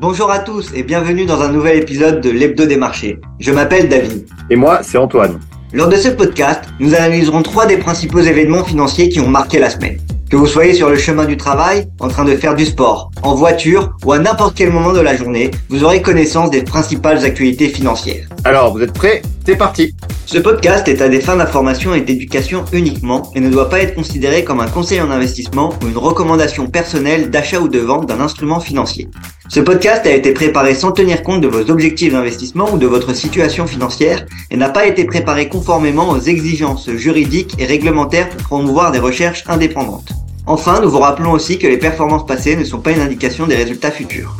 Bonjour à tous et bienvenue dans un nouvel épisode de l'Hebdo des marchés. Je m'appelle David. Et moi, c'est Antoine. Lors de ce podcast, nous analyserons trois des principaux événements financiers qui ont marqué la semaine. Que vous soyez sur le chemin du travail, en train de faire du sport, en voiture ou à n'importe quel moment de la journée, vous aurez connaissance des principales actualités financières. Alors, vous êtes prêts? C'est parti Ce podcast est à des fins d'information et d'éducation uniquement et ne doit pas être considéré comme un conseil en investissement ou une recommandation personnelle d'achat ou de vente d'un instrument financier. Ce podcast a été préparé sans tenir compte de vos objectifs d'investissement ou de votre situation financière et n'a pas été préparé conformément aux exigences juridiques et réglementaires pour promouvoir des recherches indépendantes. Enfin, nous vous rappelons aussi que les performances passées ne sont pas une indication des résultats futurs.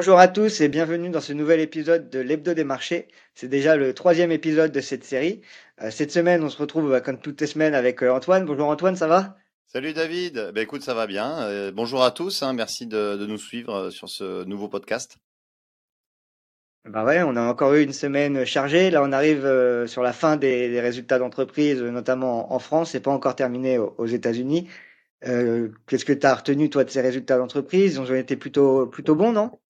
Bonjour à tous et bienvenue dans ce nouvel épisode de l'Hebdo des marchés. C'est déjà le troisième épisode de cette série. Euh, cette semaine, on se retrouve bah, comme toutes les semaines avec euh, Antoine. Bonjour Antoine, ça va? Salut David, ben écoute ça va bien. Euh, bonjour à tous, hein. merci de, nous suivre sur ce nouveau podcast. Bah ouais, on a encore eu une semaine chargée. Là, on arrive euh, sur la fin des, résultats d'entreprise, notamment en, France. C'est pas encore terminé aux, États-Unis. Qu'est-ce que tu as retenu toi de ces résultats d'entreprise? Ils ont été plutôt plutôt bons, non?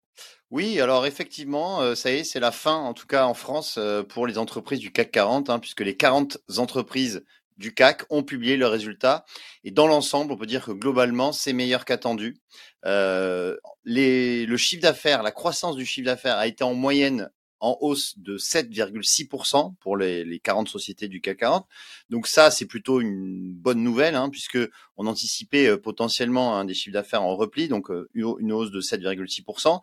Oui, alors effectivement, ça y est, c'est la fin, en tout cas en France, pour les entreprises du CAC 40, hein, puisque les 40 entreprises du CAC ont publié leurs résultats. Et dans l'ensemble, on peut dire que globalement, c'est meilleur qu'attendu. Euh, le chiffre d'affaires, la croissance du chiffre d'affaires a été en moyenne en hausse de 7,6% pour les, les, 40 sociétés du CAC 40. Donc ça, c'est plutôt une bonne nouvelle, hein, puisque on anticipait euh, potentiellement un des chiffres d'affaires en repli, donc euh, une hausse de 7,6%.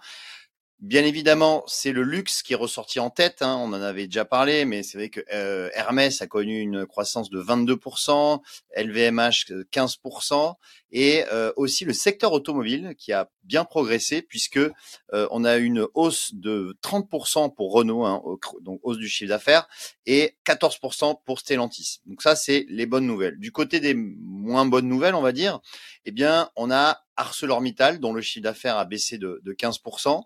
Bien évidemment, c'est le luxe qui est ressorti en tête. Hein, on en avait déjà parlé, mais c'est vrai que euh, Hermès a connu une croissance de 22%, LVMH 15%, et euh, aussi le secteur automobile qui a bien progressé puisque euh, on a une hausse de 30% pour Renault, hein, donc hausse du chiffre d'affaires, et 14% pour Stellantis. Donc ça, c'est les bonnes nouvelles. Du côté des moins bonnes nouvelles, on va dire, eh bien, on a ArcelorMittal dont le chiffre d'affaires a baissé de, de 15%.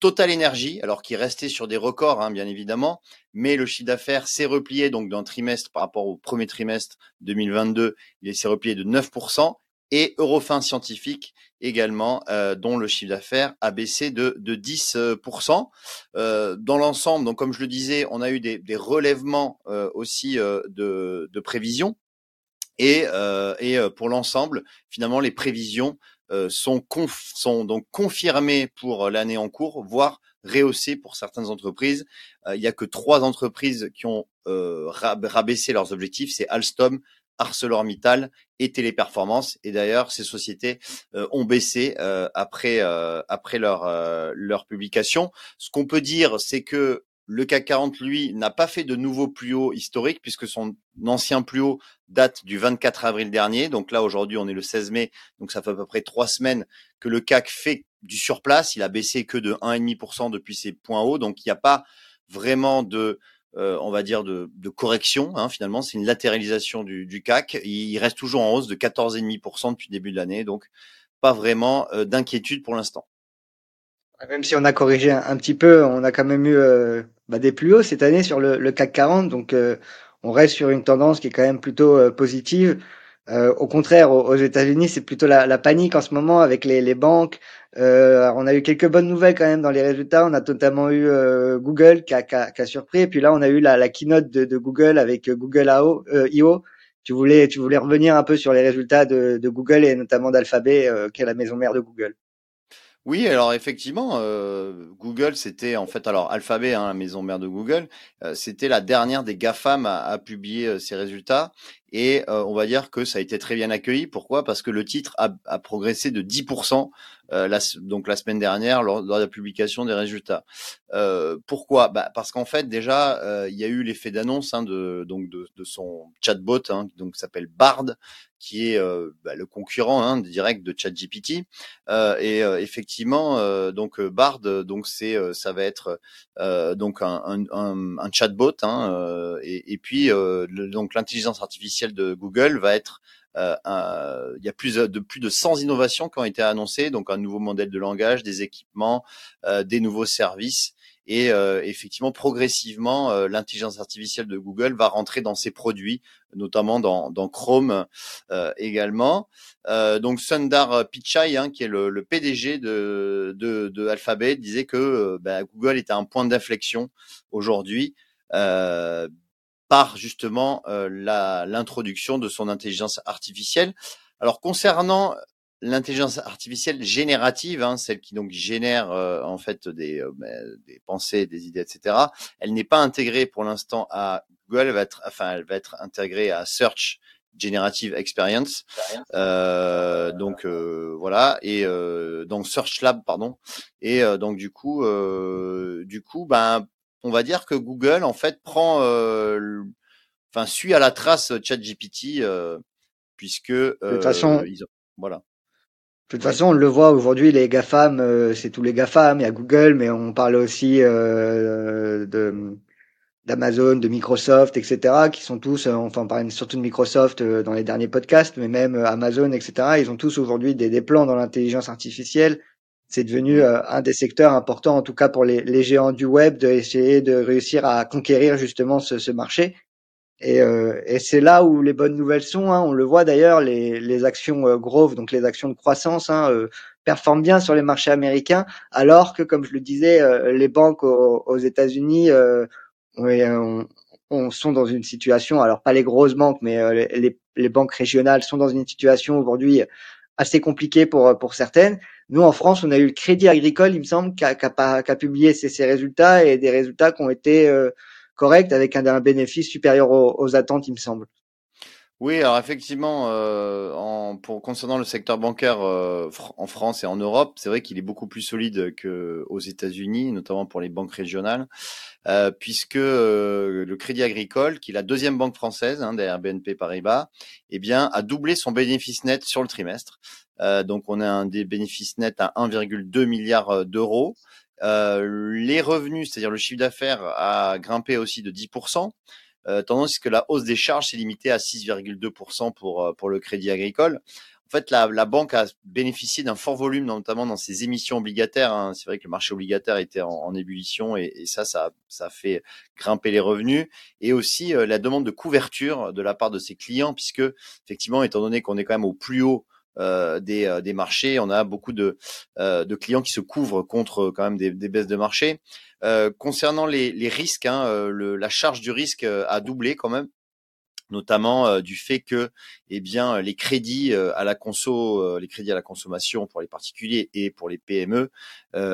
Total Energy, alors qu'il restait sur des records, hein, bien évidemment, mais le chiffre d'affaires s'est replié donc d'un trimestre par rapport au premier trimestre 2022, il s'est replié de 9%, et Eurofin Scientifique également, euh, dont le chiffre d'affaires a baissé de, de 10%. Euh, dans l'ensemble, donc comme je le disais, on a eu des, des relèvements euh, aussi euh, de, de prévisions, et, euh, et pour l'ensemble, finalement, les prévisions euh, sont, sont donc confirmés pour euh, l'année en cours, voire rehaussés pour certaines entreprises. Euh, il n'y a que trois entreprises qui ont rabaissé leurs objectifs, c'est Alstom, ArcelorMittal et Téléperformance. Et d'ailleurs, ces sociétés ont baissé après après leur leur publication. Ce qu'on peut dire, c'est que le CAC 40, lui, n'a pas fait de nouveau plus haut historique puisque son ancien plus haut date du 24 avril dernier. Donc là, aujourd'hui, on est le 16 mai. Donc ça fait à peu près trois semaines que le CAC fait du surplace. Il a baissé que de 1,5% depuis ses points hauts. Donc il n'y a pas vraiment de, euh, on va dire, de, correction. Hein, finalement, c'est une latéralisation du, CAC. Il reste toujours en hausse de 14,5% depuis le début de l'année. Donc pas vraiment euh, d'inquiétude pour l'instant. Même si on a corrigé un, petit peu, on a quand même eu euh, bah, des plus hauts cette année sur le, CAC 40. Donc, euh, on reste sur une tendance qui est quand même plutôt euh, positive. au contraire, aux, États-Unis, c'est plutôt la, panique en ce moment avec les, banques. on a eu quelques bonnes nouvelles quand même dans les résultats. On a notamment eu Google qui a, surpris. Et puis là, on a eu la, keynote de, Google avec Google I.O. Tu voulais, revenir un peu sur les résultats de, de Google et notamment d'Alphabet, qui est la maison mère de Google. Oui, alors effectivement, euh, Google, c'était en fait, alors Alphabet, hein, la maison mère de Google, euh, c'était la dernière des GAFAM à, à publier euh, ses résultats. Et on va dire que ça a été très bien accueilli. Pourquoi? Parce que le titre a, a progressé de 10% la, donc la semaine dernière lors, de la publication des résultats. pourquoi? Bah, Parce qu'en fait, déjà, il y a eu l'effet d'annonce hein, de, donc de, de son chatbot, hein, donc s'appelle Bard, qui est bah, le concurrent hein, direct de ChatGPT. Euh, et effectivement, donc Bard, donc c'est, ça va être donc un, chatbot, hein, et, puis donc l'intelligence artificielle de Google va être euh, il y a plus de plus de 100 innovations qui ont été annoncées, donc un nouveau modèle de langage, des équipements, euh, des nouveaux services. Et effectivement, progressivement, l'intelligence artificielle de Google va rentrer dans ses produits, notamment dans, dans Chrome également. donc Sundar Pichai, hein, qui est le, le PDG de, de, de, Alphabet, disait que bah, Google à un point d'inflexion aujourd'hui. Euh, par justement euh, l'introduction de son intelligence artificielle. Alors concernant l'intelligence artificielle générative, hein, celle qui donc génère euh, en fait des, euh, ben, des pensées, des idées, etc. Elle n'est pas intégrée pour l'instant à Google. Elle va être, enfin, elle va être intégrée à Search Generative Experience. Euh, donc voilà et donc Search Lab pardon. Et donc du coup, du coup, ben on va dire que Google en fait prend, euh, enfin suit à la trace ChatGPT euh, puisque de toute façon, ils voilà. De toute façon, on le voit aujourd'hui, les GAFAM, c'est tous les GAFAM, il y a Google, mais on parle aussi euh, de d'Amazon, de Microsoft, etc., qui sont tous, enfin on parle surtout de Microsoft dans les derniers podcasts, mais même Amazon, etc., ils ont tous aujourd'hui des, des plans dans l'intelligence artificielle c'est devenu euh, un des secteurs importants, en tout cas pour les, les géants du web, d'essayer de réussir à conquérir justement ce, ce marché. Et, euh, et c'est là où les bonnes nouvelles sont. Hein. On le voit d'ailleurs, les, les actions euh, growth, donc les actions de croissance, hein, euh, performent bien sur les marchés américains, alors que, comme je le disais, les banques aux, aux États-Unis on, on, sont dans une situation, alors pas les grosses banques, mais les, les banques régionales sont dans une situation aujourd'hui assez compliquée pour pour certaines. Nous, en France, on a eu le Crédit Agricole, il me semble, qui a, qui a, qui a publié ses, ses, résultats et des résultats qui ont été corrects avec un, bénéfice supérieur aux, aux, attentes, il me semble. Oui, alors effectivement, euh, en, pour concernant le secteur bancaire euh, en France et en Europe, c'est vrai qu'il est beaucoup plus solide qu'aux États-Unis, notamment pour les banques régionales, euh, puisque euh, le Crédit Agricole, qui est la deuxième banque française hein, derrière BNP Paribas, eh bien, a doublé son bénéfice net sur le trimestre. Euh, donc, on a un des bénéfices nets à 1,2 milliard euh, d'euros. Euh, les revenus, c'est-à-dire le chiffre d'affaires, a grimpé aussi de 10%. Euh, tandis que la hausse des charges s'est limitée à 6,2% pour, pour le crédit agricole. En fait, la, la banque a bénéficié d'un fort volume, notamment dans ses émissions obligataires. Hein. C'est vrai que le marché obligataire était en, en ébullition et, et, ça, ça, ça fait grimper les revenus. Et aussi la demande de couverture de la part de ses clients, puisque effectivement, étant donné qu'on est quand même au plus haut euh, des, euh, des, marchés. On a beaucoup de, euh, de, clients qui se couvrent contre quand même des, des baisses de marché. concernant les, les risques, hein, le, la charge du risque a doublé quand même notamment du fait que eh bien les crédits à la conso les crédits à la consommation pour les particuliers et pour les PME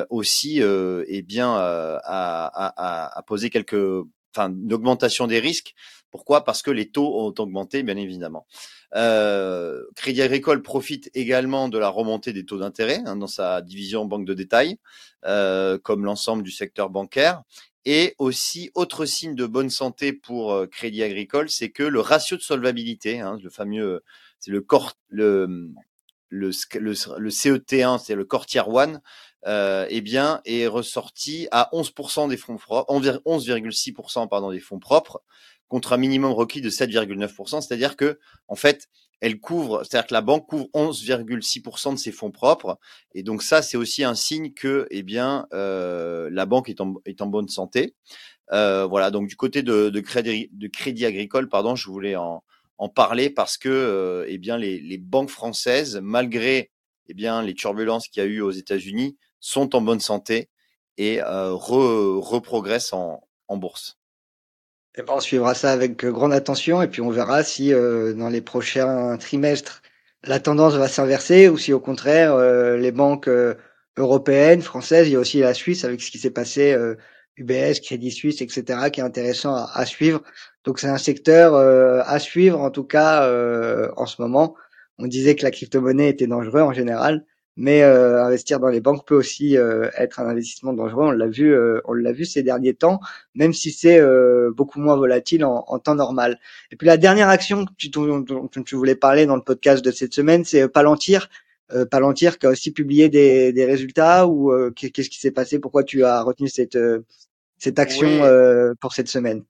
aussi eh bien a, a, a, posé quelques enfin une augmentation des risques pourquoi? Parce que les taux ont augmenté, bien évidemment. Euh, Crédit Agricole profite également de la remontée des taux d'intérêt hein, dans sa division banque de détail, euh, comme l'ensemble du secteur bancaire. Et aussi, autre signe de bonne santé pour euh, Crédit Agricole, c'est que le ratio de solvabilité, hein, le fameux, c'est le corps, le, le, le, le CET1, c'est le core tier 1, euh, eh bien, est ressorti à 11% des fonds propres, 11,6% pardon des fonds propres, contre un minimum requis de 7,9%, c'est-à-dire que en fait, elle couvre, c'est-à-dire que la banque couvre 11,6% de ses fonds propres, et donc ça, c'est aussi un signe que, eh bien, euh, la banque est en, est en bonne santé. Euh, voilà, donc du côté de, de, crédit, de crédit agricole, pardon, je voulais en, en parler parce que, euh, eh bien, les, les, banques françaises, malgré, eh bien, les turbulences qu'il y a eu aux États-Unis, sont en bonne santé et euh, reprogressent en, en bourse. Eh ben, on suivra ça avec euh, grande attention et puis on verra si euh, dans les prochains trimestres la tendance va s'inverser ou si au contraire euh, les banques euh, européennes, françaises, il y a aussi la Suisse avec ce qui s'est passé, UBS, Crédit Suisse, etc., qui est intéressant à, à suivre. Donc c'est un secteur à suivre en tout cas en ce moment. On disait que la crypto-monnaie était dangereux en général. Mais euh, investir dans les banques peut aussi euh, être un investissement dangereux. On l'a vu, euh, on l'a vu ces derniers temps, même si c'est beaucoup moins volatile en, en, temps normal. Et puis la dernière action que tu, dont, tu voulais parler dans le podcast de cette semaine, c'est Palantir. Palantir qui a aussi publié des, des résultats ou qu'est-ce qui s'est passé? Pourquoi tu as retenu cette cette action oui. pour cette semaine?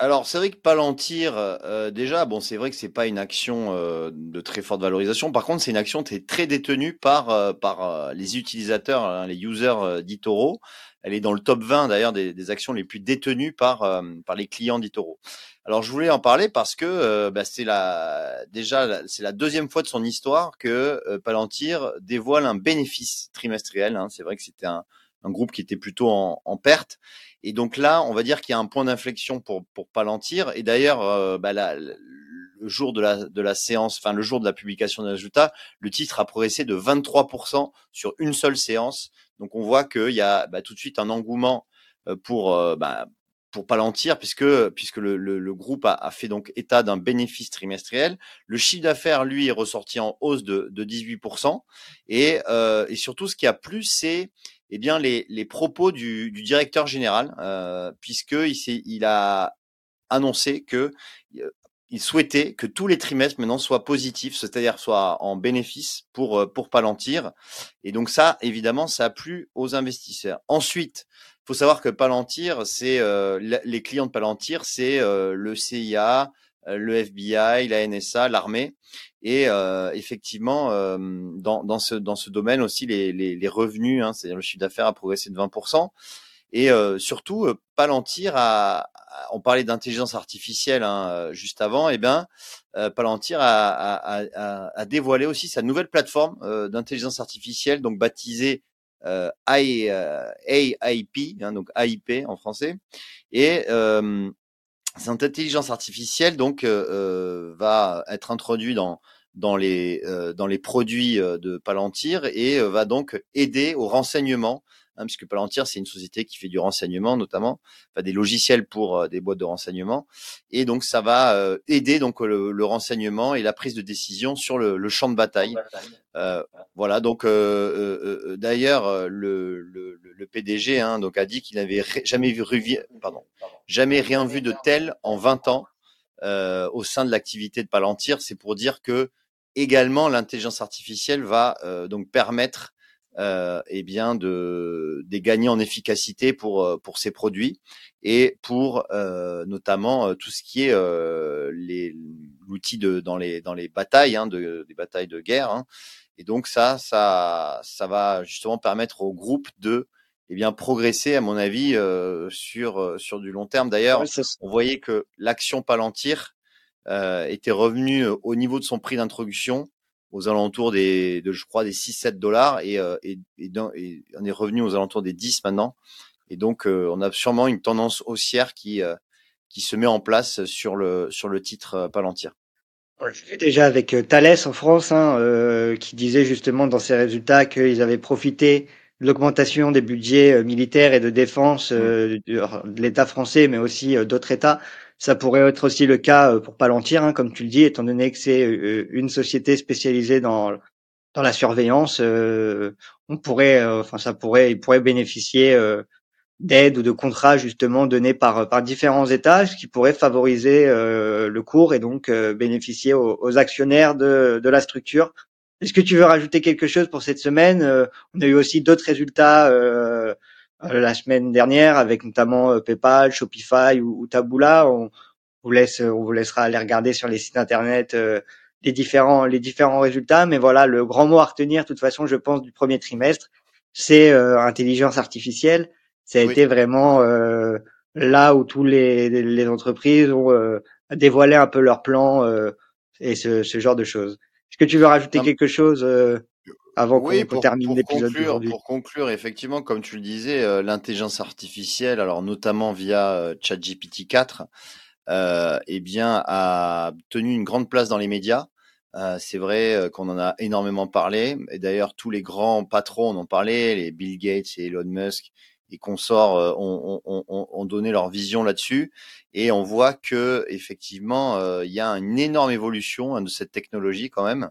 Alors c'est vrai que Palantir, euh, déjà, bon, c'est vrai que c'est pas une action euh, de très forte valorisation. Par contre, c'est une action qui est très détenue par euh, par les utilisateurs, hein, les users d'Itoro. Elle est dans le top 20 d'ailleurs des, des, actions les plus détenues par par les clients d'Itoro. Alors je voulais en parler parce que bah, c'est la déjà c'est la deuxième fois de son histoire que Palantir dévoile un bénéfice trimestriel. Hein. C'est vrai que c'était un, un groupe qui était plutôt en, en perte et donc là, on va dire qu'il y a un point d'inflexion pour pour Palantir. Et d'ailleurs, euh, bah le jour de la de la séance, enfin le jour de la publication des résultats, le titre a progressé de 23% sur une seule séance. Donc on voit qu'il y a bah, tout de suite un engouement euh, pour euh, bah, pour Palantir, puisque puisque le, le, groupe a, a, fait donc état d'un bénéfice trimestriel. Le chiffre d'affaires, lui, est ressorti en hausse de, de 18%. Et, euh, et surtout, ce qui a plu, c'est eh bien les, les propos du, directeur général, euh, puisqu'il il a annoncé que euh, il souhaitait que tous les trimestres maintenant soient positifs, c'est-à-dire soient en bénéfice pour euh, pour Palantir. Et donc ça, évidemment, ça a plu aux investisseurs. Ensuite, faut savoir que Palantir, c'est euh, les clients de Palantir, c'est le CIA, le FBI, la NSA, l'armée. Et euh, effectivement, euh, dans, dans, ce, dans ce domaine aussi, les, les, les revenus, hein, c'est-à-dire le chiffre d'affaires a progressé de 20%. Et euh, surtout, euh, Palantir a, on parlait d'intelligence artificielle hein, euh, juste avant, et eh bien Palantir a, a, dévoilé aussi sa nouvelle plateforme d'intelligence artificielle, donc baptisée euh, AIP, hein, donc AIP en français. Et cette intelligence artificielle donc euh, euh, va être introduite euh, dans les produits de Palantir et va donc aider au renseignement hein, puisque Palantir c'est une société qui fait du renseignement notamment enfin, des logiciels pour des boîtes de renseignement. Et donc ça va aider donc le, renseignement et la prise de décision sur le, le champ de bataille. Euh, voilà, donc euh, euh, d'ailleurs le, le, le, PDG hein, donc a dit qu'il n'avait jamais vu, pardon, jamais rien vu de tel en 20 ans au sein de l'activité de Palantir. C'est pour dire que également l'intelligence artificielle va donc permettre euh, eh bien de des gagner en efficacité pour pour ces produits et pour euh, notamment tout ce qui est les l'outil de dans les dans les batailles hein, de, des batailles de guerre hein, et donc ça, ça, ça va justement permettre au groupe de eh bien progresser à mon avis euh, sur euh, sur du long terme. D'ailleurs, on voyait que l'action Palantir euh, était revenue euh, au niveau de son prix d'introduction aux alentours des de je crois des 6 7 dollars et, et, et, et, on est revenu aux alentours des 10 maintenant. Et donc on a sûrement une tendance haussière qui qui se met en place sur le sur le titre Palantir. Déjà avec euh, Thales en France, hein, euh, qui disait justement dans ses résultats qu'ils avaient profité de l'augmentation des budgets euh, militaires et de défense euh, mmh. de, l'État français, mais aussi d'autres États. Ça pourrait être aussi le cas pour Palantir, hein, comme tu le dis, étant donné que c'est une société spécialisée dans dans la surveillance. on pourrait, enfin ça pourrait, il pourrait bénéficier d'aide ou de contrats justement donnés par par différents États, qui pourrait favoriser euh, le cours et donc euh, bénéficier aux, actionnaires de, de la structure. Est-ce que tu veux rajouter quelque chose pour cette semaine? Euh, On a eu aussi d'autres résultats la semaine dernière avec notamment PayPal, Shopify ou, ou Taboola. On, vous laisse, on vous laissera aller regarder sur les sites internet les différents les différents résultats. Mais voilà, le grand mot à retenir, de toute façon, je pense du premier trimestre, c'est intelligence artificielle ça a été vraiment euh, là où tous les, les entreprises ont euh, dévoilé un peu leur plan euh, et ce, ce, genre de choses. Est-ce que tu veux rajouter quelque chose avant oui, qu'on termine l'épisode Pour conclure, effectivement, comme tu le disais, l'intelligence artificielle, alors notamment via ChatGPT 4, euh, eh bien, a tenu une grande place dans les médias. Euh, c'est vrai qu'on en a énormément parlé. Et d'ailleurs, tous les grands patrons en ont parlé, les Bill Gates et Elon Musk et consorts euh, ont, ont, ont, donné leur vision là-dessus et on voit que effectivement euh, il y a une énorme évolution hein, de cette technologie quand même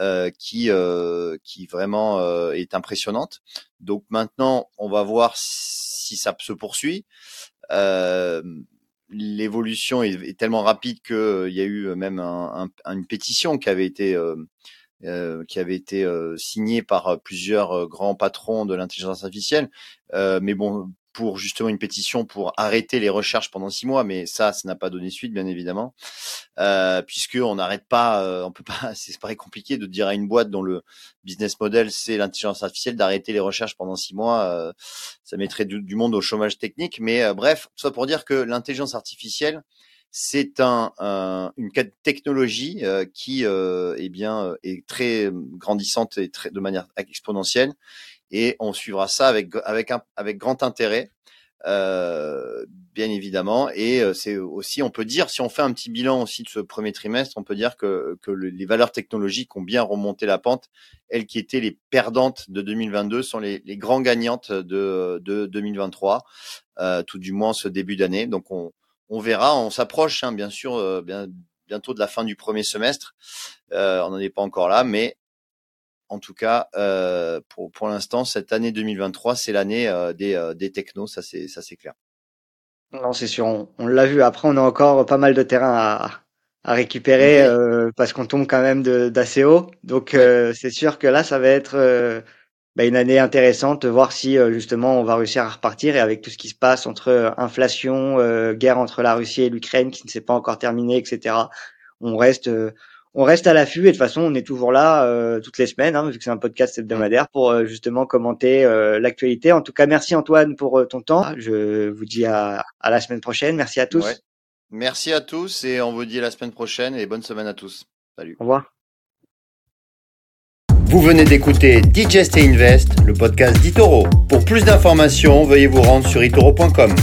euh, qui euh, qui vraiment euh, est impressionnante. Donc maintenant on va voir si ça se poursuit. L'évolution est, tellement rapide qu'il y a eu même un, un, une pétition qui avait été euh, qui avait été euh, signé par euh, plusieurs grands patrons de l'intelligence artificielle. mais bon, pour justement une pétition pour arrêter les recherches pendant six mois, mais ça, ça n'a pas donné suite, bien évidemment, euh, puisque on n'arrête pas, euh, on peut pas, c'est pareil compliqué de dire à une boîte dont le business model c'est l'intelligence artificielle d'arrêter les recherches pendant six mois, euh, ça mettrait du, monde au chômage technique. Mais euh, bref, ça pour dire que l'intelligence artificielle, c'est un, une technologie qui eh bien est très grandissante et très de manière exponentielle et on suivra ça avec avec un, avec grand intérêt. Euh, bien évidemment. Et c'est aussi, on peut dire, si on fait un petit bilan aussi de ce premier trimestre, on peut dire que, que les valeurs technologiques ont bien remonté la pente. Elles qui étaient les perdantes de 2022 sont les, les grands gagnantes de, de 2023, euh, tout du moins ce début d'année. Donc on, on verra, on s'approche hein, bien sûr euh, bien, bientôt de la fin du premier semestre. Euh, on n'en est pas encore là, mais en tout cas, euh, pour, pour l'instant, cette année 2023, c'est l'année euh, des, euh, des technos, ça c'est ça c'est clair. Non, c'est sûr, on, l'a vu. Après, on a encore pas mal de terrain à, à récupérer parce qu'on tombe quand même d'assez haut. Donc, c'est sûr que là, ça va être bah, une année intéressante, voir si justement on va réussir à repartir et avec tout ce qui se passe entre inflation, guerre entre la Russie et l'Ukraine qui ne s'est pas encore terminée, etc. On reste on reste à l'affût et de toute façon on est toujours là euh, toutes les semaines hein, vu que c'est un podcast hebdomadaire pour euh, justement commenter euh, l'actualité. En tout cas, merci Antoine pour ton temps. Je vous dis à, la semaine prochaine. Merci à tous. Merci à tous et on vous dit à la semaine prochaine et bonne semaine à tous. Salut. Au revoir. Vous venez d'écouter Digest et Invest, le podcast d'Itoro. Pour plus d'informations, veuillez vous rendre sur itoro.com.